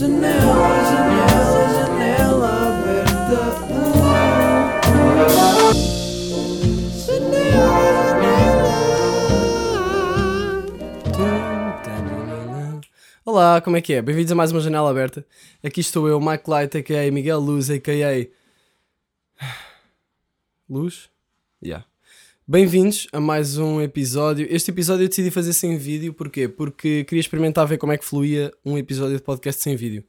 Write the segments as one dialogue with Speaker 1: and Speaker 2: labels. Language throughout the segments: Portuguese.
Speaker 1: Janela, janela, janela aberta. Janela. Olá, como é que é? Bem-vindos a mais uma janela aberta. Aqui estou eu, Mike Light, a.k.a. Miguel Luz, a.k.a. Luz? Yeah. Bem-vindos a mais um episódio. Este episódio eu decidi fazer sem vídeo, porquê? Porque queria experimentar ver como é que fluía um episódio de podcast sem vídeo.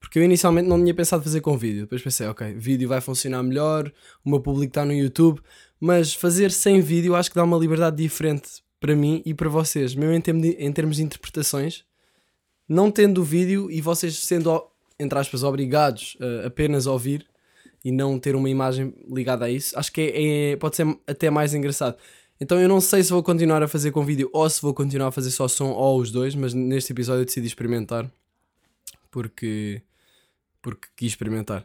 Speaker 1: Porque eu inicialmente não tinha pensado fazer com vídeo. Depois pensei, ok, vídeo vai funcionar melhor, o meu público está no YouTube, mas fazer sem vídeo acho que dá uma liberdade diferente para mim e para vocês, mesmo em, termos de interpretações. Não tendo o vídeo e vocês sendo, entre aspas, obrigados a apenas ouvir e não ter uma imagem ligada a isso, acho que é, é- pode ser até mais engraçado. Então eu não sei se vou continuar a fazer com vídeo ou se vou continuar a fazer só som ou os dois, mas neste episódio eu decidi experimentar porque, porque quis experimentar.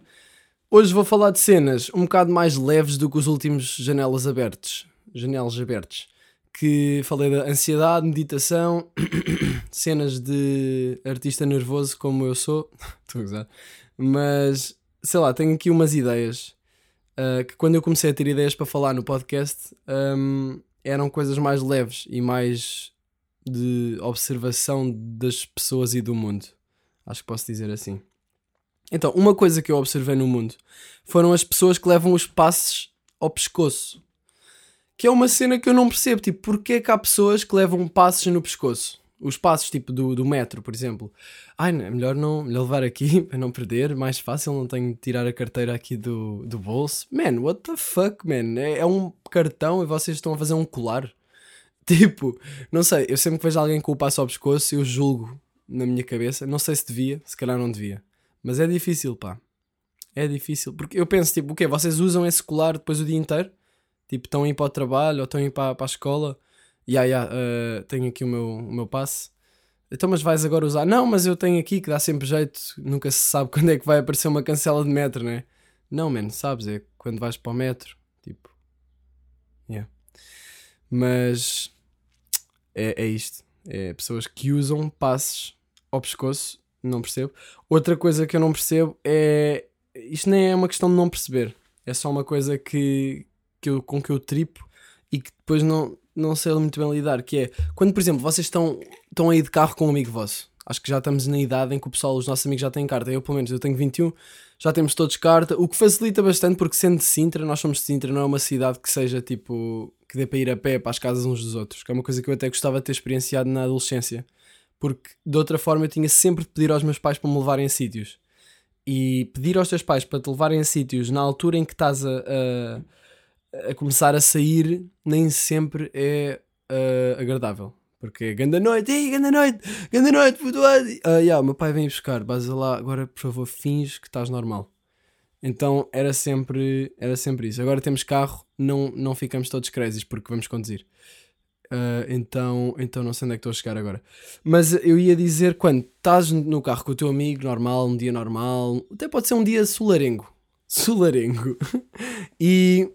Speaker 1: Hoje vou falar de cenas um bocado mais leves do que os últimos janelas abertos. Janelas abertos. Que falei da ansiedade, meditação, cenas de artista nervoso como eu sou. Estou a. Mas, sei lá, tenho aqui umas ideias. ah, que quando eu comecei a ter ideias para falar no podcast, ahm, eram coisas mais leves e mais de observação das pessoas e do mundo. Acho que posso dizer assim. Então, uma coisa que eu observei no mundo foram as pessoas que levam os passes ao pescoço. Que é uma cena que eu não percebo. Tipo, porquê que há pessoas que levam passes no pescoço? Os passos, tipo, do, do metro, por exemplo. Ai, não, é melhor não melhor levar aqui para não perder. Mais fácil, não tenho de tirar a carteira aqui do, do bolso. Man, what the fuck, man? É, é um cartão e vocês estão a fazer um colar. Tipo, não sei. Eu sempre que vejo alguém com o passo ao pescoço, eu julgo na minha cabeça. Não sei se devia, se calhar não devia. Mas é difícil, pá. É difícil. Porque eu penso, tipo, o quê? Vocês usam esse colar depois o dia inteiro? Tipo, estão a ir para o trabalho ou estão a ir para, para a escola? Ya, ya, eh, tenho aqui o meu, o meu passe. Então, mas vais agora usar? Não, mas eu tenho aqui que dá sempre jeito. Nunca se sabe quando é que vai aparecer uma cancela de metro, né? Não, mano, sabes? É quando vais para o metro. Tipo. Yeah. Mas. É, é isto. É pessoas que usam passes ao pescoço. Não percebo. Outra coisa que eu não percebo é. Isto nem é uma questão de não perceber. É só uma coisa que, que eu, com que eu tripo e que depois não, não sei muito bem lidar. Que é quando, por exemplo, vocês estão, estão aí de carro com um amigo vosso. Acho que já estamos na idade em que o pessoal, os nossos amigos já têm carta. Eu, pelo menos, eu tenho 21, já temos todos carta, o que facilita bastante porque, sendo de Sintra, nós somos de Sintra, não é uma cidade que seja tipo. que dê para ir a pé para as casas uns dos outros. Que é uma coisa que eu até gostava de ter experienciado na adolescência. Porque de outra forma eu tinha sempre de pedir aos meus pais para me levarem a sítios. E pedir aos teus pais para te levarem a sítios na altura em que estás a, a, a começar a sair, nem sempre é ah, agradável. Porque é ganda noite, ei, ganda noite, ganda noite, puto. Ah, yeah, o meu pai vem buscar, vais lá, agora por favor, finge que estás normal. Então era sempre, era sempre isso. Agora temos carro, não, não ficamos todos crazies porque vamos conduzir. Ah, então, então não sei onde é que estou a chegar agora. Mas eu ia dizer quando estás no carro com o teu amigo normal, um dia normal, até pode ser um dia solarengo. Solarengo. e,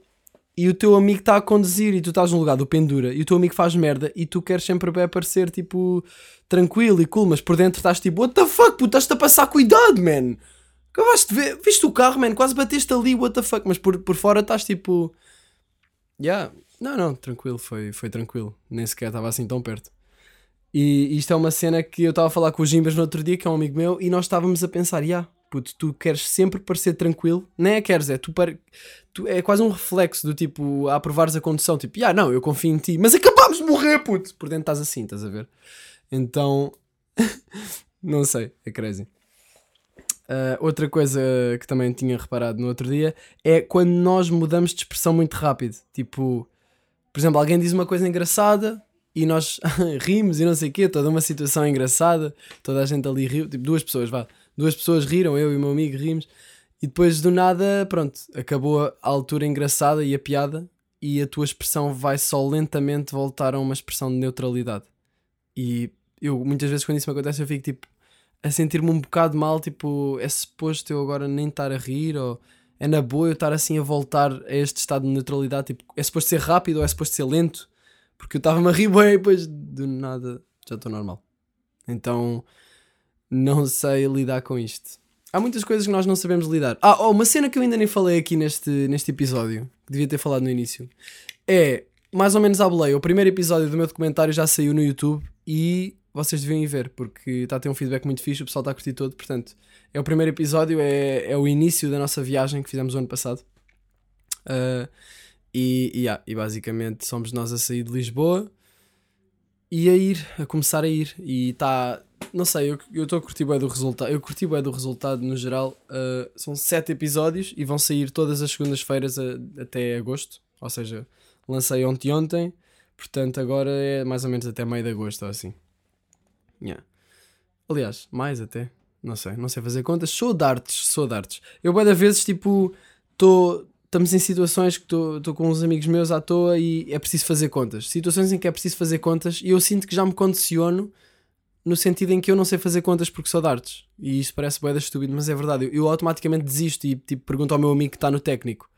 Speaker 1: e o teu amigo está a conduzir e tu estás no lugar do pendura e o teu amigo faz merda e tu queres sempre bem parecer tipo tranquilo e cool, mas por dentro estás tipo, what the fuck, puto, estás-te a passar cuidado, man. Acabaste de ver, viste o carro, man, quase bateste ali, what the fuck, mas por, por fora estás tipo, yeah, não, não, tranquilo, foi, foi tranquilo, nem sequer estava assim tão perto. E isto é uma cena que eu estava a falar com o Gimbas no outro dia, que é um amigo meu, e nós estávamos a pensar, yeah, puto, tu queres sempre parecer tranquilo, nem é queres, é tu, pare... tu é quase um reflexo do tipo, a aprovares a condução, tipo, yeah, não, eu confio em ti, mas acabámos de morrer, puto, por dentro estás assim, estás a ver? Então, não sei, é crazy. Ah, outra coisa que também tinha reparado no outro dia é quando nós mudamos de expressão muito rápido. Tipo, por exemplo, alguém diz uma coisa engraçada e nós rimos e não sei o quê, toda uma situação engraçada, toda a gente ali riu, tipo duas pessoas, vá, duas pessoas riram, eu e o meu amigo rimos, e depois do nada, pronto, acabou a altura engraçada e a piada, e a tua expressão vai só lentamente voltar a uma expressão de neutralidade. E eu, muitas vezes, quando isso me acontece, eu fico tipo a sentir-me um bocado mal, tipo, é suposto eu agora nem estar a rir, ou é na boa eu estar assim a voltar a este estado de neutralidade, tipo, é suposto ser rápido ou é suposto ser lento? Porque eu estava-me a rir bem e depois do nada já estou normal. Então, não sei lidar com isto. Há muitas coisas que nós não sabemos lidar. Ah, oh, uma cena que eu ainda nem falei aqui neste, neste episódio, que devia ter falado no início, é mais ou menos à boleia. O primeiro episódio do meu documentário já saiu no YouTube e vocês deviam ir ver, porque está a ter um feedback muito fixe, o pessoal está a curtir todo. Portanto, é o primeiro episódio, é, é o início da nossa viagem que fizemos o ano passado. Uh, e, e, yeah, e basicamente somos nós a sair de Lisboa e a ir, a começar a ir. E está não sei, eu estou a curtir bem do resultado. Eu curti bem do resultado no geral. Uh, são sete episódios e vão sair todas as segundas-feiras até agosto. Ou seja, lancei ontem ontem, portanto agora é mais ou menos até meio de agosto ou assim. Yeah. Aliás, mais até. Não sei, não sei fazer contas. Sou de artes, sou de artes. Eu, várias vezes, tipo, estou estamos em situações que estou com uns amigos meus à toa e é preciso fazer contas. Situações em que é preciso fazer contas e eu sinto que já me condiciono no sentido em que eu não sei fazer contas porque sou de artes. E isso parece boeda estúpido, mas é verdade. Eu, eu automaticamente desisto e tipo, pergunto ao meu amigo que está no técnico.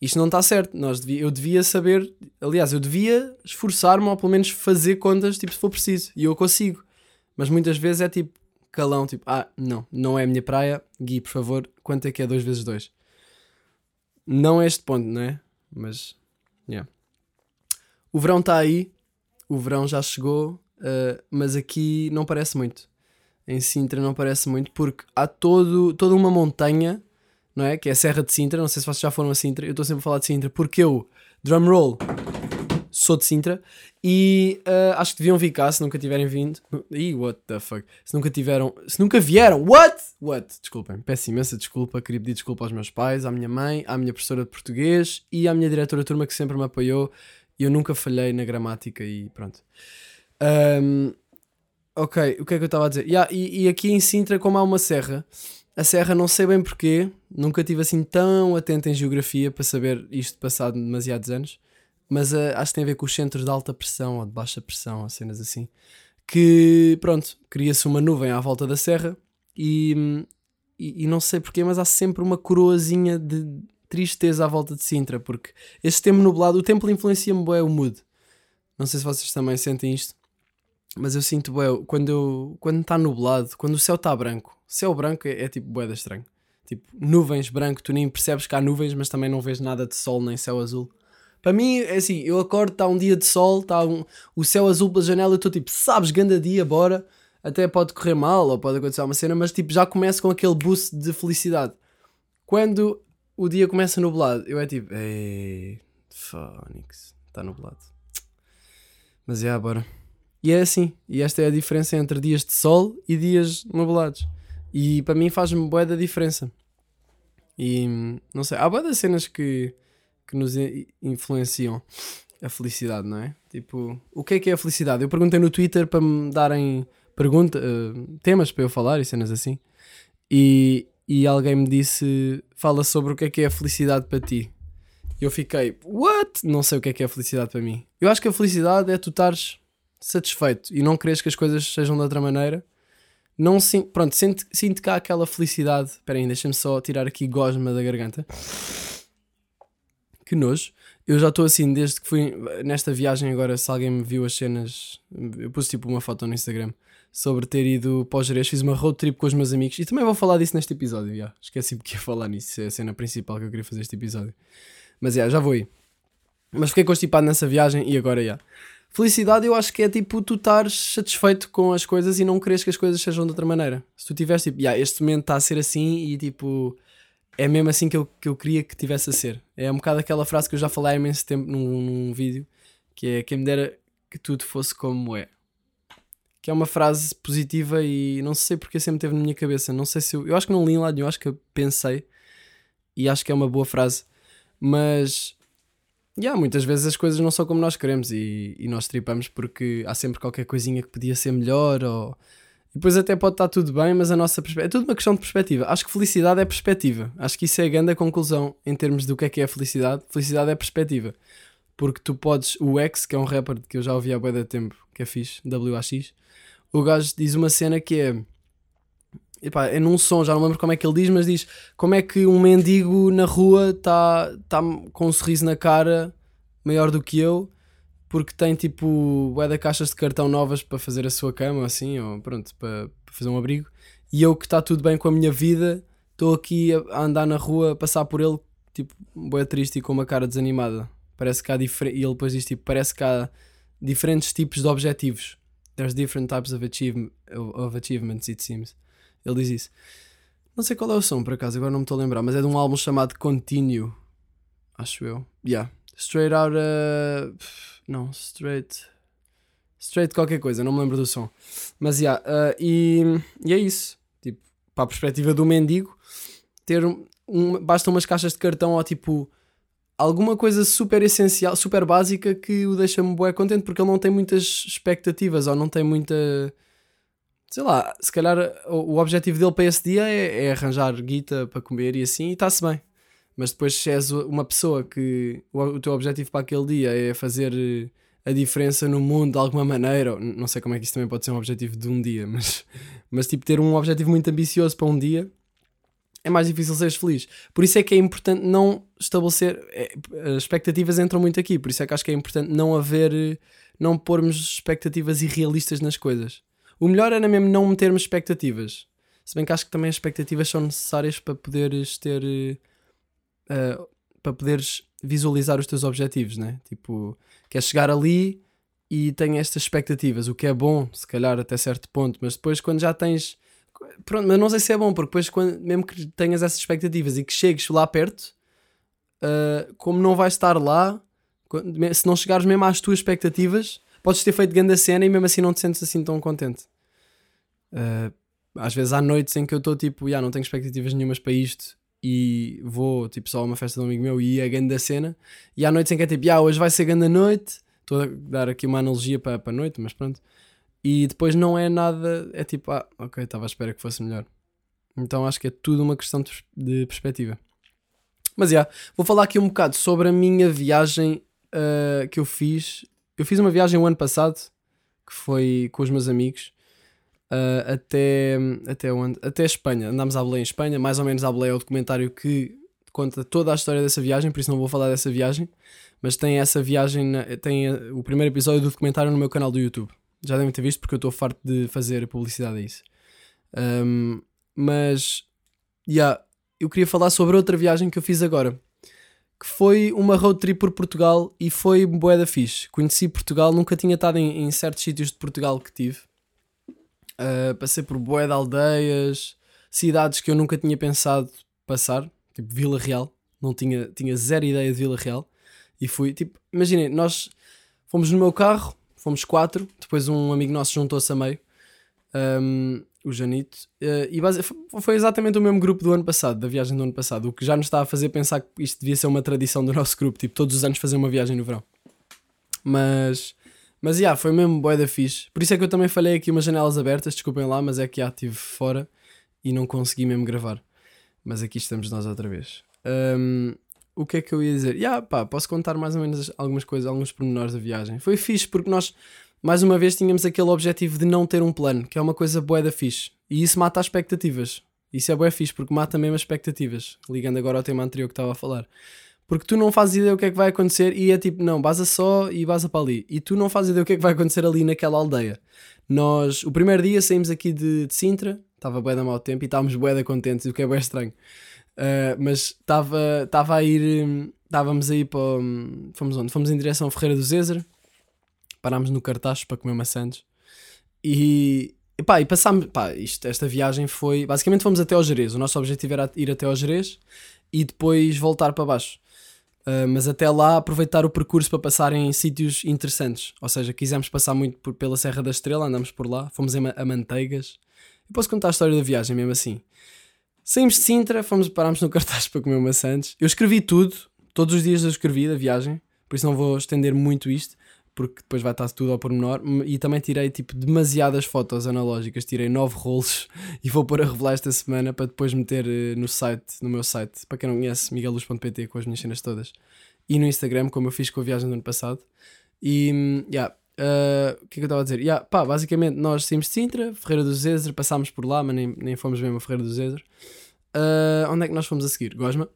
Speaker 1: Isto não está certo. Nós devia, eu devia saber, aliás, eu devia esforçar-me ou pelo menos fazer contas tipo, se for preciso. E eu consigo. Mas muitas vezes é tipo calão, tipo, ah, não, não é a minha praia. Gui, por favor, quanto é que é 2 vezes 2? Não é este ponto, não é? Mas, yeah. O verão está aí, o verão já chegou, uh, mas aqui não parece muito. Em Sintra não parece muito, porque há todo, toda uma montanha, não é? Que é a Serra de Sintra. Não sei se vocês já foram a Sintra, eu estou sempre a falar de Sintra, porque eu, drum roll, sou de Sintra e uh, acho que deviam vir cá se nunca tiverem vindo. Ih, what the fuck? Se nunca tiveram. Se nunca vieram. What? What? Desculpem. Peço imensa desculpa. Queria pedir desculpa aos meus pais, à minha mãe, à minha professora de português e à minha diretora de turma que sempre me apoiou. E eu nunca falhei na gramática e pronto. Um, ok, o que é que eu estava a dizer? Yeah, e, e aqui em Sintra, como há uma serra, a serra não sei bem porquê, nunca estive assim tão atento em geografia para saber isto passado demasiados anos mas uh, acho que tem a ver com os centros de alta pressão ou de baixa pressão, ou cenas assim. Que, pronto, cria-se uma nuvem à volta da serra e, e, e, não sei porquê, mas há sempre uma coroazinha de tristeza à volta de Sintra, porque este tempo nublado, o tempo influencia-me bem o mood. Não sei se vocês também sentem isto, mas eu sinto bem, quando quando está nublado, quando o céu está branco, céu branco é, é tipo boeda estranho. Tipo, nuvens branco, tu nem percebes que há nuvens, mas também não vês nada de sol nem céu azul. Para mim, é assim, eu acordo, está um dia de sol, está um, o céu azul pela janela, eu estou tipo, sabes, ganda dia, bora. Até pode correr mal ou pode acontecer uma cena, mas tipo, já começo com aquele boost de felicidade. Quando o dia começa nublado, eu é tipo, ei, Fónix, está nublado. Mas é, bora. E é assim, e esta é a diferença entre dias de sol e dias nublados. E para mim faz-me boa da diferença. E não sei, há boas cenas que que nos influenciam a felicidade, não é? Tipo, o que é que é a felicidade? Eu perguntei no Twitter para me darem pergunta, uh, temas para eu falar e cenas assim. E, e alguém me disse: fala sobre o que é que é a felicidade para ti. Eu fiquei, what? Não sei o que é que é a felicidade para mim. Eu acho que a felicidade é tu estares satisfeito e não queres que as coisas sejam de outra maneira. Não sinto, pronto, sinto, sinto há aquela felicidade. Espera aí, deixa-me só tirar aqui gosma da garganta que nojo. Eu já estou assim, desde que fui nesta viagem agora, se alguém me viu as cenas, eu pus tipo uma foto no Instagram sobre ter ido para o Jerez, fiz uma road trip com os meus amigos e também vou falar disso neste episódio, já. Esqueci porque ia falar nisso, é a cena principal que eu queria fazer este episódio. Mas já, já vou ir. Mas fiquei constipado nessa viagem e agora já. Felicidade eu acho que é tipo tu estares satisfeito com as coisas e não queres que as coisas sejam de outra maneira. Se tu tiveres tipo, yeah, este momento está a ser assim e tipo é mesmo assim que eu, que eu queria que tivesse a ser. É um bocado aquela frase que eu já falei há imenso tempo num, num vídeo, que é quem me dera que tudo fosse como é. Que é uma frase positiva e não sei porque sempre teve na minha cabeça. Não sei se eu. Eu acho que não li em lado nenhum, acho que pensei e acho que é uma boa frase. Mas. Yeah, muitas vezes as coisas não são como nós queremos e, e nós tripamos porque há sempre qualquer coisinha que podia ser melhor ou e depois até pode estar tudo bem, mas a nossa perspectiva. É tudo uma questão de perspectiva. Acho que felicidade é perspectiva. Acho que isso é a grande conclusão em termos do que é que é felicidade. Felicidade é perspectiva. Porque tu podes. O X, que é um rapper que eu já ouvi há bem de tempo, que é fixe, WAX, o gajo diz uma cena que é. Epá, é num som, já não lembro como é que ele diz, mas diz como é que um mendigo na rua está tá com um sorriso na cara maior do que eu porque tem tipo bué da caixas de cartão novas para fazer a sua cama assim, ou pronto, para, fazer um abrigo. e eu que está tudo bem com a minha vida, estou aqui a, andar na rua, a passar por ele, tipo, boé triste e com uma cara desanimada. Parece que há. E ele depois diz, tipo, parece que há diferentes tipos de objetivos. There's different types of, achieve, of achievements, it seems. Ele diz isso. Não sei qual é o som, por acaso, agora não me estou a lembrar, mas é de um álbum chamado Continue. Acho eu. Yeah. Straight out. Uh... Não, straight. Straight qualquer coisa, não me lembro do som. Mas yeah, uh, e, e é isso. Tipo, para a perspectiva do mendigo, ter um, um, basta umas caixas de cartão ou tipo alguma coisa super essencial, super básica que o deixa-me bué contente porque ele não tem muitas expectativas ou não tem muita. Sei lá, se calhar o, objetivo dele para esse dia é, é arranjar guita para comer e assim e está-se bem. Mas depois, se és uma pessoa que o, o teu objetivo para aquele dia é fazer eh, a diferença no mundo de alguma maneira, não sei como é que isso também pode ser um objetivo de um dia, mas, mas tipo, ter um objetivo muito ambicioso para um dia é mais difícil seres feliz. Por isso é que é importante não estabelecer. É, as expectativas entram muito aqui, por isso é que acho que é importante não haver. não pormos expectativas irrealistas nas coisas. O melhor era mesmo não metermos expectativas. Se bem que acho que também as expectativas são necessárias para poderes ter. Uh, para poderes visualizar os teus objetivos, né? Tipo, queres chegar ali e tenho estas expectativas, o que é bom, se calhar até certo ponto, mas depois quando já tens Pronto, mas não sei se é bom, porque depois, quando, mesmo que tenhas essas expectativas e que chegues lá perto, uh, como não vais estar lá, se não chegares mesmo às tuas expectativas, podes ter feito grande cena e mesmo assim não te sentes assim tão contente. Uh, às vezes há noites em que eu estou tipo, yeah, não tenho expectativas nenhumas para isto e vou tipo só a uma festa de um amigo meu e é grande cena. E há noites em que é tipo, yeah, hoje vai ser grande noite. Estou a dar aqui uma analogia para, para a noite, mas pronto. E depois não é nada, é tipo, ah, ok, estava à espera que fosse melhor. Então acho que é tudo uma questão de perspectiva. Mas já, yeah, vou falar aqui um bocado sobre a minha viagem uh, que eu fiz. Eu fiz uma viagem o ano passado, que foi com os meus amigos, uh, até, até onde? Até Espanha. Andámos a Belém em Espanha, mais ou menos a Belém é o documentário que conta toda a história dessa viagem, por isso não vou falar dessa viagem, mas tem essa viagem, tem o primeiro episódio do documentário no meu canal do YouTube. Já devem ter visto porque eu estou farto de fazer publicidade a isso. Um, mas, yeah, eu queria falar sobre outra viagem que eu fiz agora. Que foi uma road trip por Portugal e foi bué da fixe. Conheci Portugal, nunca tinha estado em, em certos sítios de Portugal que tive. Uh, passei por bué de aldeias, cidades que eu nunca tinha pensado passar, tipo Vila Real. Não tinha, tinha zero ideia de Vila Real. E fui, tipo, imaginem, nós fomos no meu carro, fomos quatro, depois um amigo nosso juntou-se a meio, um, o Janito, uh, e base, foi exatamente o mesmo grupo do ano passado, da viagem do ano passado, o que já nos está a fazer pensar que isto devia ser uma tradição do nosso grupo, tipo, todos os anos fazer uma viagem no verão. Mas, mas, yeah, foi mesmo boa da fixe. Por isso é que eu também falei aqui umas janelas abertas, desculpem lá, mas é que já estive fora e não consegui mesmo gravar. Mas aqui estamos nós outra vez. Um, o que é que eu ia dizer? Yeah, pá, posso contar mais ou menos algumas coisas, alguns pormenores da viagem. Foi fixe porque nós, mais uma vez, tínhamos aquele objetivo de não ter um plano, que é uma coisa boa da fixe. E isso mata as expectativas. Isso é boa fixe porque mata mesmo as expectativas. Ligando agora ao tema anterior que estava a falar. Porque tu não fazes ideia o que é que vai acontecer e é tipo, não, baza só e baza para ali. E tu não fazes ideia o que é que vai acontecer ali naquela aldeia. Nós, o primeiro dia saímos aqui de, de Sintra, estava bué da mau tempo e estávamos bué da contentes, o que é bem estranho. Uh, mas estava a ir. Estávamos aí para. Fomos onde? Fomos em direção a Ferreira do Zezer. Parámos no Cartacho para comer maçãs. E. E, pá, e passámos. Pá, isto, esta viagem foi. Basicamente fomos até ao Jerez. O nosso objetivo era ir até ao Jerez e depois voltar para baixo. Uh, mas até lá aproveitar o percurso para passar em sítios interessantes. Ou seja, quisemos passar muito por, pela Serra da Estrela, andamos por lá, fomos a Manteigas. Eu posso contar a história da viagem mesmo assim. Saímos de Sintra, fomos, parámos no cartaz para comer maçãs. Eu escrevi tudo, todos os dias eu escrevi da viagem, por isso não vou estender muito isto, porque depois vai estar tudo ao pormenor. E também tirei tipo demasiadas fotos analógicas, tirei nove rolos e vou pôr a revelar esta semana para depois meter eh, no site, no meu site, para quem não conhece, migueluz.pt com as minhas cenas todas. E no Instagram, como eu fiz com a viagem do ano passado. E, hum, yeah, Uh, o que é que eu estava a dizer? Yeah, pá, basicamente nós saímos de Sintra, Ferreira do Zezer, passámos por lá, mas nem, nem fomos mesmo a Ferreira do Zezer. Uh, onde é que nós fomos a seguir? Gosma.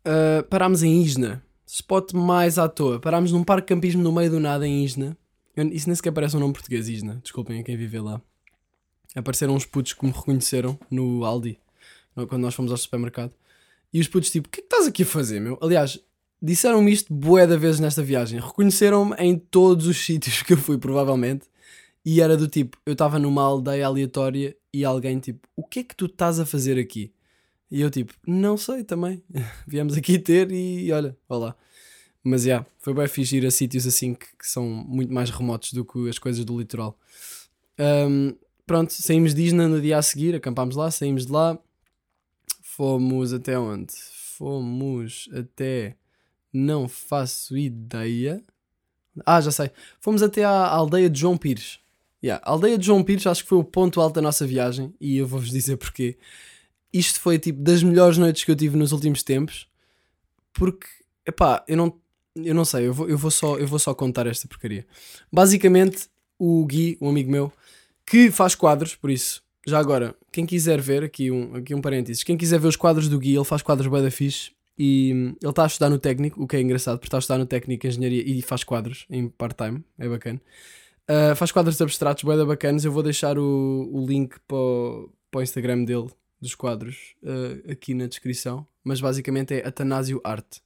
Speaker 1: Uh, parámos em Isna, spot mais à toa. Parámos num parque de campismo no meio do nada em Isna. Isso nem sequer parece um nome português, Isna. Desculpem a quem vive lá. apareceram uns putos que me reconheceram no Aldi, quando nós fomos ao supermercado. E os putos, tipo, o que é que estás aqui a fazer, meu? Aliás, disseram-me isto bué da vezes nesta viagem. Reconheceram-me em todos os sítios que eu fui, provavelmente. E era do tipo, eu estava numa aldeia aleatória e alguém, tipo, o que é que tu estás a fazer aqui? E eu, tipo, não sei também. Viemos aqui ter e olha, olá. Mas já, yeah, foi bem fixe ir a sítios assim que, que, são muito mais remotos do que as coisas do litoral. Um, pronto, saímos de Isna no dia a seguir, acampámos lá, saímos de lá. Fomos até onde? Fomos até. Não faço ideia. Ah, já sei. Fomos até à aldeia de João Pires. Yeah, a aldeia de João Pires acho que foi o ponto alto da nossa viagem e eu vou-vos dizer porquê. Isto foi tipo das melhores noites que eu tive nos últimos tempos porque, epá, eu não, eu não sei, eu vou, eu, vou só, eu vou só contar esta porcaria. Basicamente, o Gui, um amigo meu, que faz quadros, por isso, já agora, quem quiser ver, aqui um, aqui um parênteses, quem quiser ver os quadros do Gui, ele faz quadros bem da fixe e ele está a estudar no técnico, o que é engraçado, porque está a estudar no técnico engenharia e faz quadros em part-time, é bacana. Uh, faz quadros abstratos, bem da bacanas. Eu vou deixar o, o link para o, para o Instagram dele, dos quadros, uh, aqui na descrição. Mas basicamente é Atanásio Arte.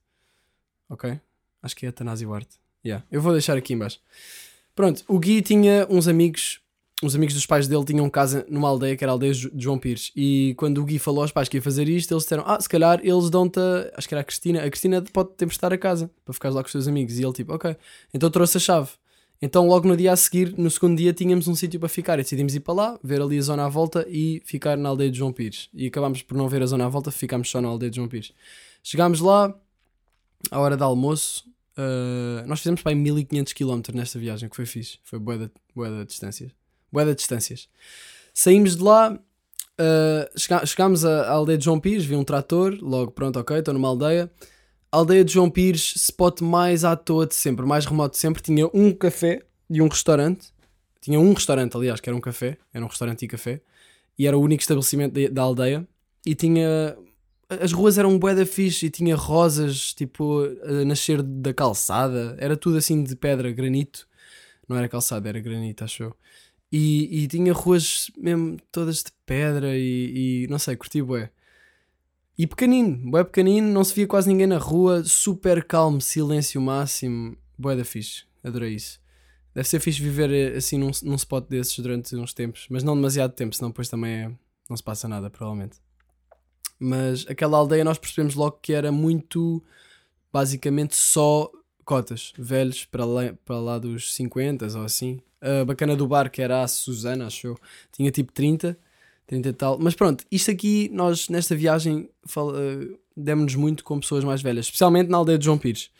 Speaker 1: Ok? Acho que é Atanásio Arte. Yeah. Eu vou deixar aqui embaixo. Pronto, o Gui tinha uns amigos, os amigos dos pais dele tinham casa numa aldeia que era a aldeia de João Pires. E quando o Gui falou aos pais que ia fazer isto, eles disseram: Ah, se calhar eles dão-te. Acho que era a Cristina. A Cristina pode-te emprestar a casa para ficares lá com os teus amigos. E ele, tipo, ok. Então trouxe a chave. Então, logo no dia a seguir, no segundo dia, tínhamos um sítio para ficar e decidimos ir para lá, ver ali a zona à volta e ficar na aldeia de João Pires. E acabámos por não ver a zona à volta, ficámos só na aldeia de João Pires. Chegámos lá, à hora do almoço, uh, nós fizemos para aí 1500 km nesta viagem, que foi fixe. Foi boa da, boa distâncias. Boa distâncias. Saímos de lá, uh, chegámos à aldeia de João Pires, vi um trator, logo pronto, ok, estou numa aldeia aldeia de João Pires, spot mais à toa de sempre, mais remoto de sempre, tinha um café e um restaurante. Tinha um restaurante, aliás, que era um café, era um restaurante e café, e era o único estabelecimento da aldeia. E tinha. As ruas eram bué da fixe e tinha rosas, tipo, a nascer da calçada. Era tudo assim de pedra, granito. Não era calçada, era granito, acho eu. E, e tinha ruas mesmo todas de pedra e, e não sei, curti bué. E pequenino, bué pequenino, não se via quase ninguém na rua, super calmo, silêncio máximo, bué da fixe, adorei isso. Deve ser fixe viver eh, assim num, num spot desses durante uns tempos, mas não demasiado tempo, senão depois também é, não se passa nada, provavelmente. Mas aquela aldeia nós percebemos logo que era muito, basicamente só cotas, velhos para lá, para lá dos 50 ou assim. A bacana do bar, que era a Susana, acho eu, tinha tipo 30 30 e tal. Mas pronto, isto aqui, nós nesta viagem uh, demos-nos muito com pessoas mais velhas, especialmente na aldeia de João Pires.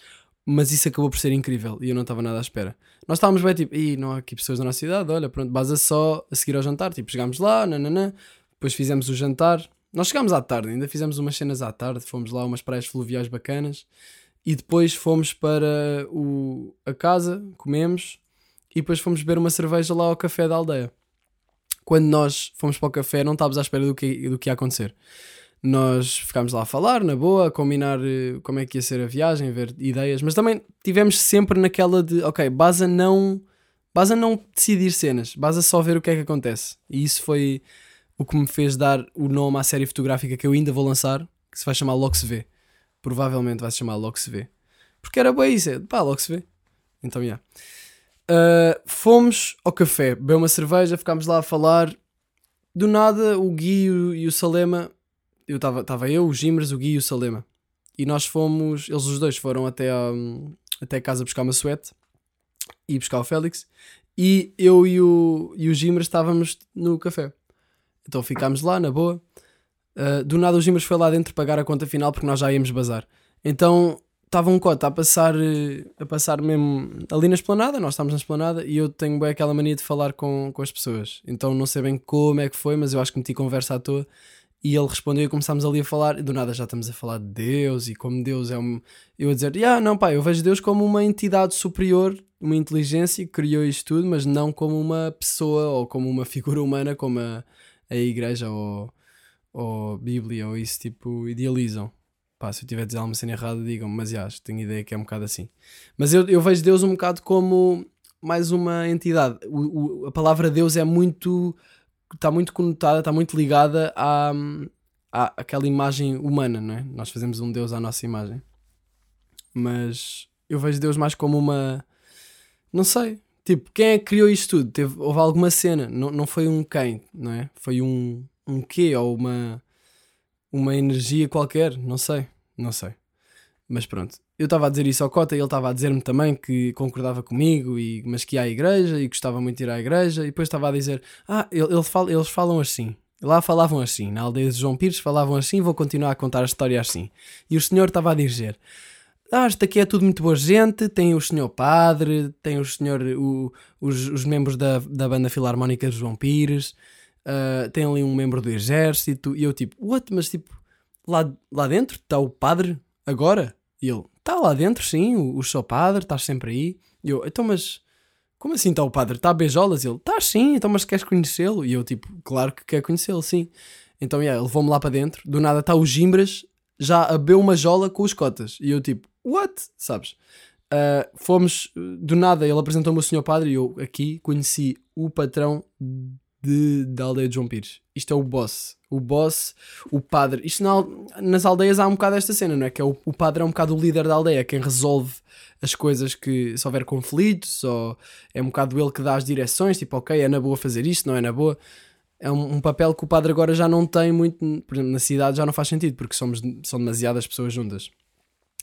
Speaker 1: Mas isso acabou por ser incrível e eu não estava nada à espera. Nós estávamos bem tipo, e não há aqui pessoas da nossa cidade, olha, pronto, basta só a seguir ao jantar. Tipo, chegámos lá, nananã, depois fizemos o jantar. Nós chegámos à tarde, ainda fizemos umas cenas à tarde, fomos lá umas praias fluviais bacanas e depois fomos para o, a casa, comemos e depois fomos beber uma cerveja lá ao café da aldeia quando nós fomos para o café, não estávamos à espera do que, do que ia acontecer. Nós ficámos lá a falar, na boa, a combinar eh, como é que ia ser a viagem, ver ideias, mas também tivemos sempre naquela de, ok, base a não, base a não decidir cenas, base a só ver o que é que acontece. E isso foi o que me fez dar o nome à série fotográfica que eu ainda vou lançar, que se vai chamar Logo Se Vê. Provavelmente vai se chamar Logo Se Vê. Porque era bem isso, é, pá, Logo Se Vê. Então, já. Yeah. Uh, fomos ao café, bebeu uma cerveja, ficámos lá a falar. Do nada, o Gui e o Salema, eu estava eu, o Gimres, o Gui e o Salema. E nós fomos, eles os dois foram até a, até a casa buscar uma suete e buscar o Félix. E eu e o, e o Gimres estávamos no café. Então ficámos lá, na boa. Uh, do nada o Gimres foi lá dentro pagar a conta final porque nós já íamos bazar. Então estava um cota a passar, eh, a passar mesmo ali na esplanada, nós estávamos na esplanada e eu tenho bem aquela mania de falar com, com as pessoas. Então não sei bem como é que foi, mas eu acho que meti conversa à toa e ele respondeu e começámos ali a falar. E do nada já estamos a falar de Deus e como Deus é um. Eu a dizer, ah, não, pá, eu vejo Deus como uma entidade superior, uma inteligência que criou isto tudo, mas não como uma pessoa ou como uma figura humana, como a, a igreja ou, ou Bíblia ou isso, tipo, idealizam. Pá, se eu tiver a dizer alguma cena errada, digam-me, mas já, tenho ideia que é um bocado assim. Mas eu, eu vejo Deus um bocado como mais uma entidade. O, o, a palavra Deus é muito está muito conotada, está muito ligada à, à aquela imagem humana, não é? Nós fazemos um Deus à nossa imagem. Mas eu vejo Deus mais como uma. Não sei. Tipo, quem é que criou isto tudo? Teve, houve alguma cena. Não, não foi um quem, não é? Foi um, um quê? Ou uma, uma energia qualquer. Não sei. Não sei. Mas pronto. Eu estava a dizer isso ao Cota e ele estava a dizer-me também que concordava comigo, e, mas que ia à igreja e gostava muito de ir à igreja. E depois estava a dizer: Ah, ele, ele fala, eles falam assim. Lá falavam assim. Na aldeia de João Pires falavam assim. Vou continuar a contar a história assim. E o senhor estava a dizer: ah, isto aqui é tudo muito boa gente, tem o senhor padre, tem o senhor, o, os, os membros da, da banda filarmónica de João Pires, uh, tem ali um membro do exército, e eu tipo, what, mas tipo, lá, lá dentro está o padre agora? E ele, está lá dentro sim, o, o seu padre, estás sempre aí. E eu, então mas, como assim está o padre? Está a beijolas? E ele, está sim, então mas queres conhecê-lo? E eu tipo, claro que quer conhecê-lo, sim. Então, yeah, levou-me lá para dentro, do nada está o Gimbras já abeu uma jola com os cotas. E eu tipo, what? Sabes? Uh, fomos, do nada, ele apresentou-me o senhor padre e eu aqui conheci o patrão de, da aldeia de João Pires. Isto é o boss. O boss, o padre. Isto na, nas aldeias há um bocado esta cena, não é? Que é o, o padre é um bocado o líder da aldeia, quem resolve as coisas que se houver conflitos, ou é um bocado ele que dá as direções, tipo, ok, é na boa fazer isto, não é na boa é um, um, papel que o padre agora já não tem muito, por exemplo, na cidade já não faz sentido, porque somos, são demasiadas pessoas juntas.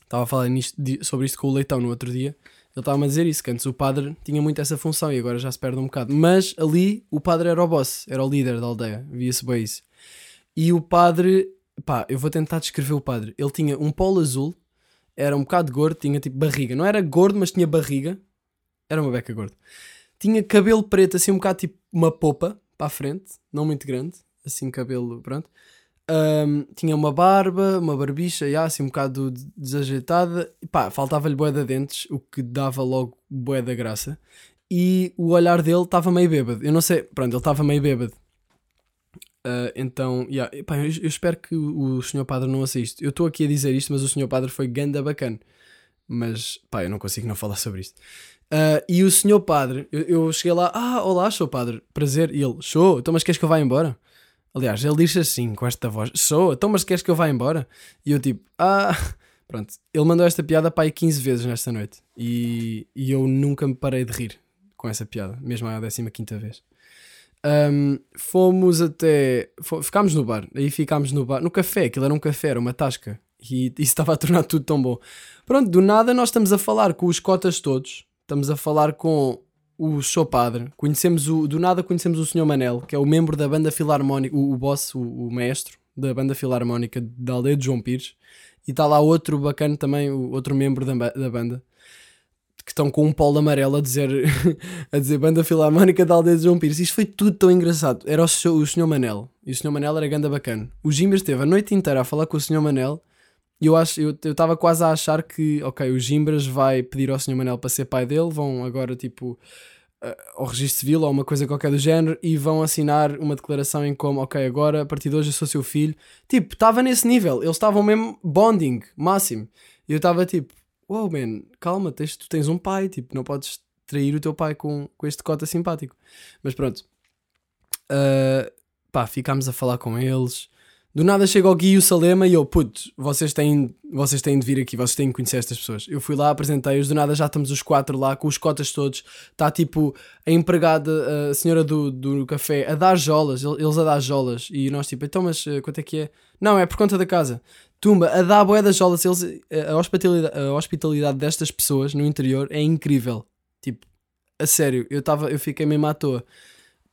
Speaker 1: Estava a falar nisto, sobre isto com o Leitão no outro dia. Ele estava-me a dizer isso, que antes o padre tinha muito essa função e agora já se perde um bocado. Mas ali o padre era o boss, era o líder da aldeia, via-se bem isso. E o padre, pá, eu vou tentar descrever o padre. Ele tinha um polo azul, era um bocado gordo, tinha tipo barriga. Não era gordo, mas tinha barriga. Era uma beca gordo. Tinha cabelo preto, assim um bocado tipo uma popa, para a frente, não muito grande, assim cabelo, pronto. Um, tinha uma barba, uma barbicha, já, assim um bocado desajeitada. Pá, faltava-lhe bué de dentes, o que dava logo bué da graça. E o olhar dele estava meio bêbado. Eu não sei, pronto, ele estava meio bêbado. Uh, então, yeah, pá, eu, eu, espero que o, senhor padre não assista. Eu estou aqui a dizer isto, mas o senhor padre foi ganda bacana. Mas, pá, eu não consigo não falar sobre isto. Uh, e o senhor padre, eu, eu, cheguei lá, ah, olá, sou padre, prazer. E ele, sou, então mas queres que eu vá embora? Aliás, ele diz assim, com esta voz, sou, então mas queres que eu vá embora? E eu tipo, ah, pronto. Ele mandou esta piada para aí 15 vezes nesta noite. E, e eu nunca me parei de rir com essa piada, mesmo à 15 vez. Um, fomos até. Ficámos no bar, aí ficámos no bar, no café, aquilo era um café, era uma tasca. E isso estava a tornar tudo tão bom. Pronto, do nada nós estamos a falar com os cotas todos estamos a falar com o seu padre. Conhecemos o, do nada conhecemos o Sr. Manel, que é o membro da banda filarmónica, o, o boss, o, o maestro da banda filarmónica da aldeia de João Pires. E está lá outro bacana também, o outro membro da, da banda, que estão com um polo amarelo a dizer, a dizer banda filarmónica da aldeia de João Pires. Isto foi tudo tão engraçado. Era o, o Sr. Manel. E o Sr. Manel era ganda bacana. O Jimbas esteve a noite inteira a falar com o Sr. Manel e eu acho, eu estava quase a achar que, ok, o Gimbras vai pedir ao Sr. Manel para ser pai dele, vão agora tipo ao registro civil ou uma coisa qualquer do género e vão assinar uma declaração em como, ok, agora a partir de hoje eu sou seu filho. Tipo, estava nesse nível, eles estavam mesmo bonding, máximo. E eu estava tipo, wow man, calma, tens, tu tens um pai, tipo, não podes trair o teu pai com, com este cota simpático. Mas pronto, uh, pá, ficámos a falar com eles. Do nada chega o Gui e o Salema e eu, putz, vocês têm, vocês têm de vir aqui, vocês têm de conhecer estas pessoas. Eu fui lá, apresentei-os, do nada já estamos os quatro lá, com os cotas todos. Está tipo a empregada, a senhora do, do café, a dar jolas, eles a dar jolas. E nós tipo, então, mas eh, quanto é que é? Não, é por conta da casa. Tumba, a dar boé das jolas, eles, eh, a, hospitalidade, a hospitalidade destas pessoas no interior é incrível. Tipo, a sério, eu, tava, eu fiquei mesmo à toa.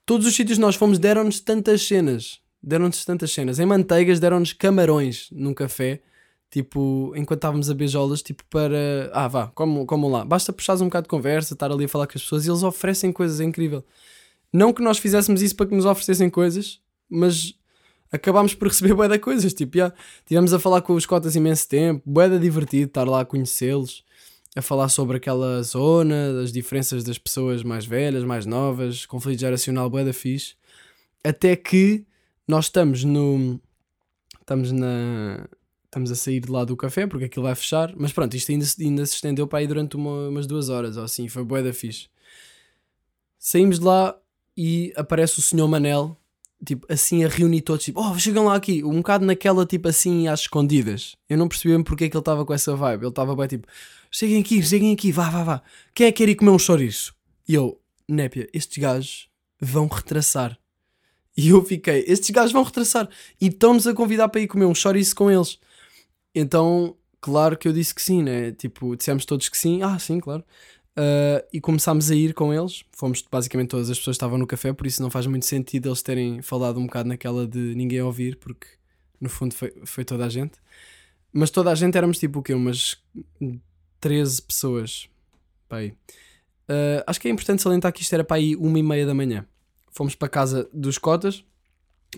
Speaker 1: Todos os sítios nós fomos deram-nos tantas cenas deram-nos tantas cenas. Em Manteigas deram-nos camarões num café, tipo, enquanto estávamos a beijolas, tipo, para. Ah, vá, como, como lá. Basta puxares um bocado de conversa, estar ali a falar com as pessoas e eles oferecem coisas, é incrível. Não que nós fizéssemos isso para que nos oferecessem coisas, mas acabámos por receber bué de coisas. Tipo, já tivemos a falar com os cotas imenso tempo, de divertido estar lá a conhecê-los, a falar sobre aquela zona, as diferenças das pessoas mais velhas, mais novas, conflito geracional bué da fixe. Até que nós estamos no. Estamos na. Estamos a sair de lá do café porque aquilo vai fechar. Mas pronto, isto ainda, ainda se estendeu para aí durante uma, umas duas horas ou assim. Foi bué da fixe. Saímos de lá e aparece o senhor Manel tipo, assim a reunir todos, tipo, oh, chegam lá aqui, um bocado naquela, tipo, assim, às escondidas. Eu não percebi mesmo porque é que ele estava com essa vibe. Ele estava bem, tipo, cheguem aqui, cheguem aqui, vá, vá, vá. Quem é que quer ir comer um chouriço? E eu, Népia, estes gajos vão retraçar. E eu fiquei, estes gajos vão retraçar. E estão-nos a convidar para ir comer um chouriço com eles. Então, claro que eu disse que sim, né? Tipo, dissemos todos que sim. Ah, sim, claro. Uh, e começámos a ir com eles. Fomos basicamente todas as pessoas estavam no café, por isso não faz muito sentido eles terem falado um bocado naquela de ninguém ouvir, porque no fundo foi, foi toda a gente. Mas toda a gente éramos tipo o quê? Umas 13 pessoas. Pai. Uh, acho que é importante salientar que isto era para aí uma e meia da manhã. Fomos para casa dos Cotas,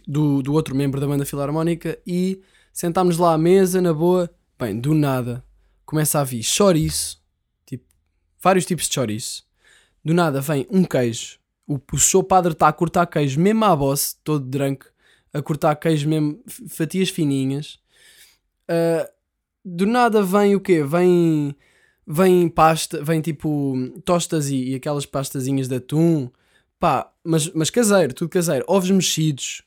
Speaker 1: do, do outro membro da banda filarmónica, e sentámos lá à mesa, na boa. Bem, do nada, começa a vir chouriço, tipo, vários tipos de chouriço. Do nada vem um queijo. O, o seu padre está a cortar queijo, mesmo à bosse, todo branco, a cortar queijo mesmo, fatias fininhas. Uh, do nada vem o quê? Vem, vem pasta, vem tipo tostas e, e aquelas pastazinhas de atum. Pá, mas, mas caseiro, tudo caseiro. Ovos mexidos.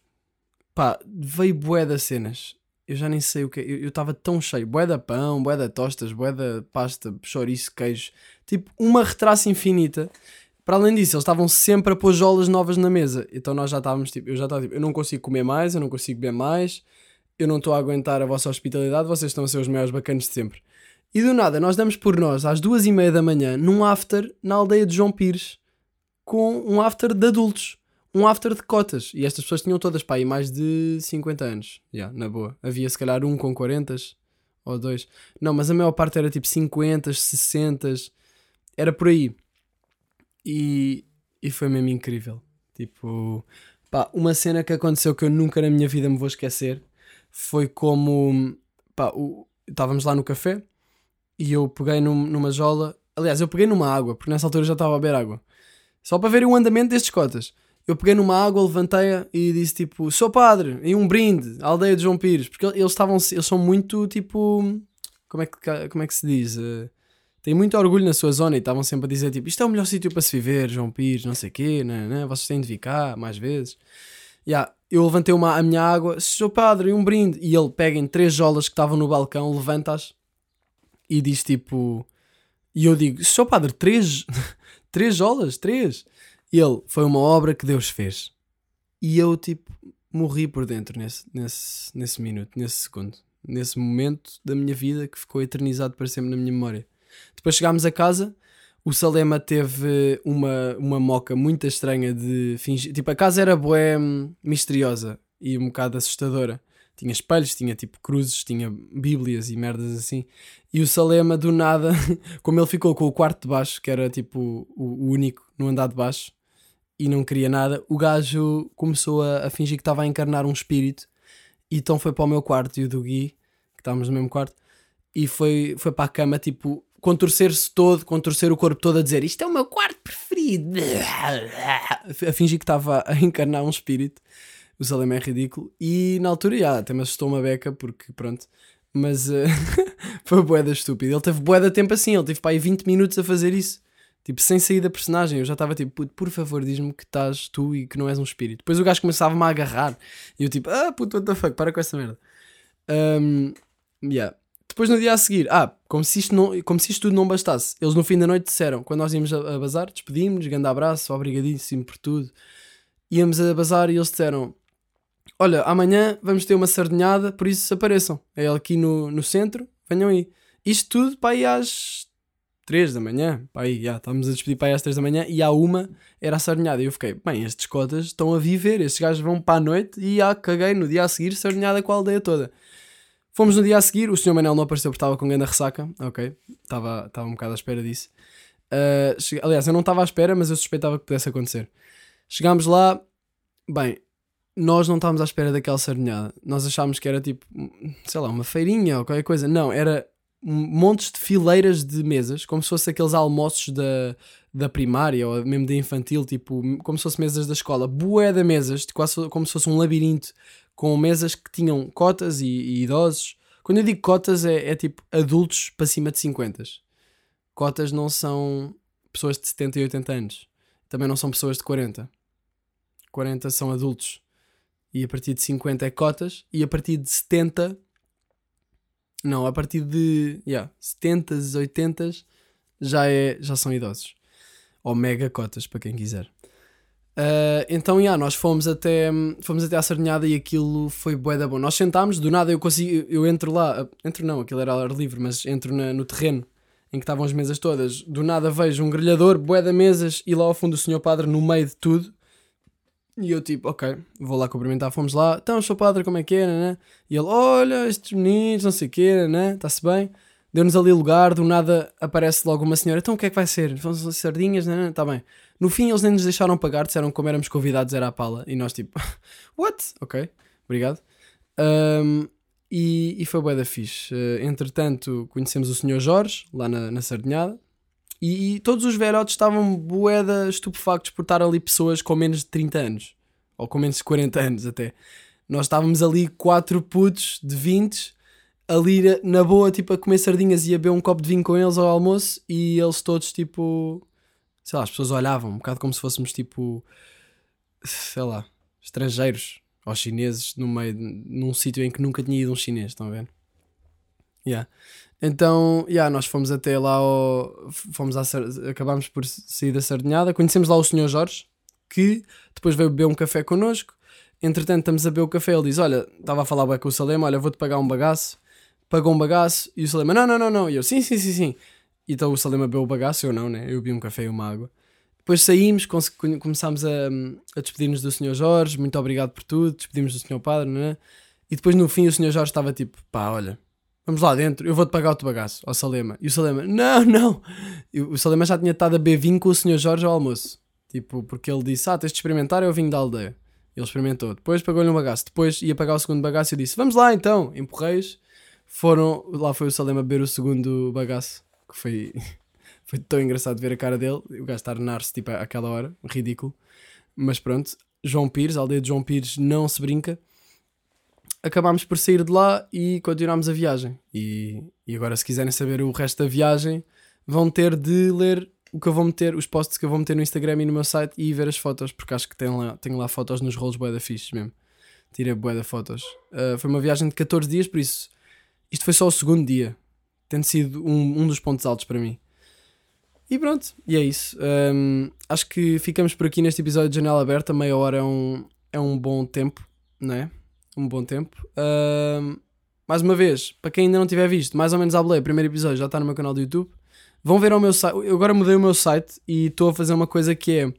Speaker 1: Pá, veio bué das cenas eu já nem sei o que Eu estava tão cheio. Boé da pão, boé da tostas, boé da pasta, chouriço, queijo. Tipo, uma retraça infinita. Para além disso, eles estavam sempre a pôr jolas novas na mesa. Então nós já estávamos tipo, eu já estava tipo, eu não consigo comer mais, eu não consigo beber mais, eu não estou a aguentar a vossa hospitalidade, vocês estão a ser os maiores bacanas de sempre. E do nada, nós damos por nós às duas e meia da manhã num after na aldeia de João Pires com um after de adultos um after de cotas. E estas pessoas tinham todas, pá, aí mais de 50 anos. Yeah, na boa. Havia se calhar um com 40 ou dois. Não, mas a maior parte era tipo 50, 60. Era por aí. E, e foi mesmo incrível. Tipo, pá, uma cena que aconteceu que eu nunca na minha vida me vou esquecer foi como, pá, o, estávamos lá no café e eu peguei num, numa jola. Aliás, eu peguei numa água, porque nessa altura já estava a beber água. Só para ver o andamento destes cotas eu peguei numa água, levantei-a e disse tipo, sou padre, e um brinde, à aldeia de João Pires, porque eles estavam, eles são muito tipo, como é que, como é que se diz? Uh, têm muito orgulho na sua zona e estavam sempre a dizer tipo, isto é o melhor sítio para se viver, João Pires, não sei quê, né, né, vocês têm de vir cá mais vezes. Yeah, eu levantei uma, a minha água, sou padre, e um brinde, e ele pega em três jolas que estavam no balcão, levanta-as e diz tipo, e eu digo, sou padre, três, três jolas, três. Ele foi uma obra que Deus fez. E eu, tipo, morri por dentro nesse, nesse, nesse minuto, nesse segundo, nesse momento da minha vida que ficou eternizado para sempre na minha memória. Depois chegámos a casa, o Salema teve uma, uma moca muito estranha de fingir. Tipo, a casa era boé misteriosa e um bocado assustadora. Tinha espelhos, tinha tipo cruzes, tinha bíblias e merdas assim. E o Salema, do nada, como ele ficou com o quarto de baixo, que era tipo o, único no andar de baixo, e não queria nada, o gajo começou a, a fingir que estava a encarnar um espírito e então foi para o meu quarto e o do Gui, que estávamos no mesmo quarto, e foi, foi para a cama, tipo, contorcer-se todo, contorcer o corpo todo a dizer isto é o meu quarto preferido, a fingir que estava a encarnar um espírito. O Salem é ridículo. E na altura, já, até me assustou uma beca, porque pronto. Mas uh, foi boeda estúpido. Ele teve boeda tempo assim, ele teve para aí 20 minutos a fazer isso. Tipo, sem sair da personagem, eu já estava tipo, por favor, diz-me que estás tu e que não és um espírito. Depois o gajo começava-me a agarrar e eu tipo, ah, puto, what the fuck, para com essa merda. Um, yeah. Depois no dia a seguir, ah, como se, isto não, como se isto tudo não bastasse, eles no fim da noite disseram, quando nós íamos a, a bazar, despedimos-nos, grande abraço, obrigadíssimo por tudo. Íamos a bazar e eles disseram: Olha, amanhã vamos ter uma sardinhada, por isso apareçam. É aqui no, no centro, venham aí. Isto tudo para aí às 3 da manhã, pá, aí, já, estávamos a despedir para aí às 3 da manhã e à uma era a sardinhada. E eu fiquei, bem, estes cotas estão a viver, estes gajos vão para a noite e já caguei no dia a seguir, sardinhada com a aldeia toda. Fomos no dia a seguir, o senhor Manel não apareceu porque estava com grande ressaca, ok, estava, estava um bocado à espera disso. Uh, cheguei, aliás, eu não estava à espera, mas eu suspeitava que pudesse acontecer. Chegámos lá, bem, nós não estávamos à espera daquela sardinhada. Nós achámos que era tipo, sei lá, uma feirinha ou qualquer coisa. Não, era montes de fileiras de mesas, como se fosse aqueles almoços da, da primária ou mesmo da infantil, tipo, como se fossem mesas da escola, bué de mesas, quase como se fosse um labirinto, com mesas que tinham cotas e, e idosos. Quando eu digo cotas, é, é, tipo adultos para cima de 50. Cotas não são pessoas de 70 e 80 anos. Também não são pessoas de 40. 40 são adultos. E a partir de 50 é cotas. E a partir de 70. Não, a partir de yeah, 70, 80 já, é, já são idosos. Ou mega cotas, para quem quiser. Uh, então, yeah, nós fomos até, fomos até à Sardinhada e aquilo foi bué da bom. Nós sentámos, do nada eu consigo, eu entro lá, entro não, aquilo era ar livre, mas entro na, no terreno em que estavam as mesas todas. Do nada vejo um grelhador, bué da mesas e lá ao fundo o senhor padre no meio de tudo. E eu tipo, ok, vou lá cumprimentar, fomos lá. Então, senhor padre, como é que é, né? E ele, olha, estes meninos, não sei o quê, né? Está-se bem? Deu-nos ali lugar, do nada aparece logo uma senhora. Então o que é que vai ser? Vão ser sardinhas, né? Está bem. No fim eles nem nos deixaram pagar, disseram que como éramos convidados era a pala. E nós tipo, what? Ok, obrigado. Um, e, e foi bué da fixe. Uh, entretanto, conhecemos o senhor Jorge, lá na, na Sardinhada. E, e, todos os velhotes estavam bué estupefactos por estar ali pessoas com menos de 30 anos. Ou com menos de 40 anos até. Nós estávamos ali quatro putos de 20 ali na boa, tipo, a comer sardinhas e a beber um copo de vinho com eles ao almoço e eles todos, tipo, sei lá, as pessoas olhavam um bocado como se fôssemos, tipo, sei lá, estrangeiros ou chineses no meio, num sítio em que nunca tinha ido um chinês, estão a ver? Yeah. Então, yeah, nós fomos até lá, ao, fomos à, acabámos por sair da sardinhada, conhecemos lá o senhor Jorge, que depois veio beber um café connosco, entretanto estamos a beber o café, ele diz, olha, estava a falar bem com o Salema, olha, vou-te pagar um bagaço, pagou um bagaço e o Salema, não, não, não, não. E eu, sim, sim, sim, sim. Então o Salema bebeu o bagaço, eu não, né? Eu vi um café e uma água. Depois saímos, começámos a, a despedir-nos do Sr. Jorge, muito obrigado por tudo, despedimos do Sr. Padre, né? E depois no fim o Sr. Jorge estava tipo, pá, olha, vamos lá dentro, eu vou-te pagar o teu bagaço, ao Salema. E o Salema, não, não. E o Salema já tinha estado a beber vinho com o Sr. Jorge ao almoço. Tipo, porque ele disse, ah, tens de experimentar, é o vinho da aldeia. Ele experimentou. Depois pagou-lhe um bagaço. Depois ia pagar o segundo bagaço e eu disse, vamos lá então. Empurrei-os foram, lá foi o Salema beber o segundo bagaço, que foi, foi tão engraçado ver a cara dele, o gajo estar narce tipo àquela hora, ridículo. Mas pronto, João Pires, a aldeia de João Pires não se brinca. Acabámos por sair de lá e continuámos a viagem. E, e agora, se quiserem saber o resto da viagem, vão ter de ler o que eu vou meter, os posts que eu vou meter no Instagram e no meu site e ver as fotos, porque acho que tenho lá, tenho lá fotos nos rolos bué da fixe mesmo. Tirei bué da fotos. Uh, foi uma viagem de 14 dias, por isso isto foi só o segundo dia, tendo sido um, um dos pontos altos para mim. E pronto, e é isso. Um, acho que ficamos por aqui neste episódio de Janela Aberta. Meia hora é um, é um bom tempo, não é? Um bom tempo. Um, mais uma vez, para quem ainda não tiver visto, mais ou menos a o primeiro episódio já está no meu canal do YouTube. Vão ver ao meu site. Eu agora mudei o meu site e estou a fazer uma coisa que é.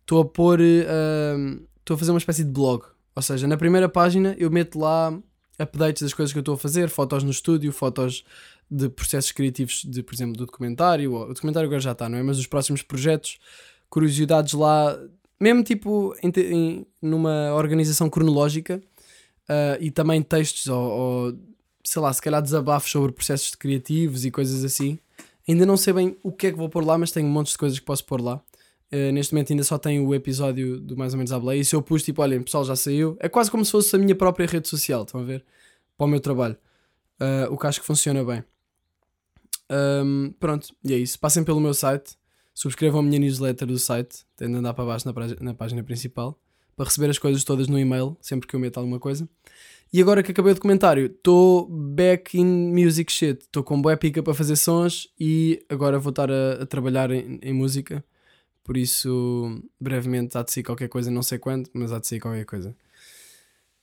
Speaker 1: Estou a pôr. Estou a fazer uma espécie de blog. Ou seja, na primeira página eu meto lá updates das coisas que eu estou a fazer, fotos no estúdio, fotos de processos criativos, de, por exemplo, do documentário. O documentário agora já está, não é? Mas dos próximos projetos, curiosidades lá, mesmo tipo em, em numa organização cronológica uh, e também textos ou, ou, sei lá, se calhar desabafos sobre processos criativos e coisas assim. Ainda não sei bem o que é que vou pôr lá, mas tenho um monte de coisas que posso pôr lá. Uh, neste momento ainda só tenho o episódio do Mais ou menos à Boleia. E se eu pus tipo, olhem, pessoal já saiu, é quase como se fosse a minha própria rede social, estão a ver? Para o meu trabalho. Uh, o que acho que funciona bem. Um, pronto, e é isso. Passem pelo meu site, subscrevam a minha newsletter do site, tendo de andar para baixo na, na página principal, para receber as coisas todas no e-mail, sempre que eu meto alguma coisa. E agora que acabei o documentário, estou back in music shit. Estou com boa pica para fazer sons e agora vou estar a, a trabalhar em, em música por isso, brevemente há de sair qualquer coisa, não sei quando, mas há de sair qualquer coisa.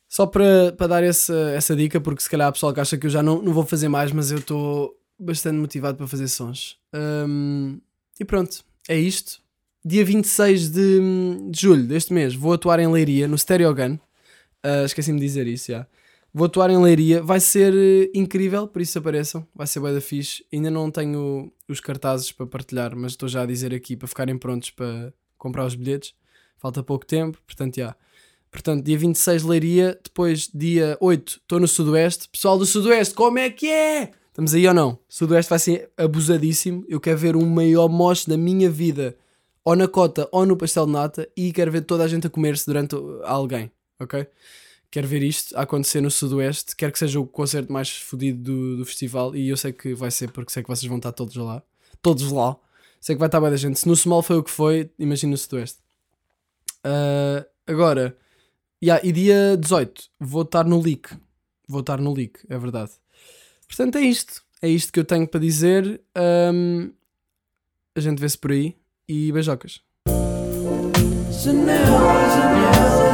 Speaker 1: Só para, para dar essa, essa dica, porque se calhar há pessoal que acha que eu já não, não vou fazer mais, mas eu estou bastante motivado para fazer sons. Um, e pronto, é isto. Dia 26 de, de julho deste mês vou atuar em Leiria, no Stereo Gun. Uh, Esqueci-me de dizer isso já. Vou atuar em Leiria, vai ser uh, incrível, por isso apareçam, vai ser bem da fixe. Ainda não tenho os cartazes para partilhar, mas estou já a dizer aqui para ficarem prontos para comprar os bilhetes. Falta pouco tempo, portanto, já. Portanto, dia 26 Leiria, depois dia 8 estou no Sudoeste. Pessoal do Sudoeste, como é que é? Estamos aí ou não? Sudoeste vai ser abusadíssimo. Eu quero ver um maior moche da minha vida, ou na cota ou no pastel de nata, e quero ver toda a gente a comer-se durante alguém, ok? quero ver isto acontecer no Sudoeste. Quero que seja o concerto mais fodido do, do festival. E eu sei que vai ser porque sei que vocês vão estar todos lá. Todos lá. Sei que vai estar bem da gente. Se no Small foi o que foi, imagina no Sudoeste. Uh, agora, Yeah, e dia 18 vou estar no leak. Vou estar no leak, é verdade. Portanto, é isto. É isto que eu tenho para dizer. Um, a gente vê-se por aí e beijocas. Janela, janela.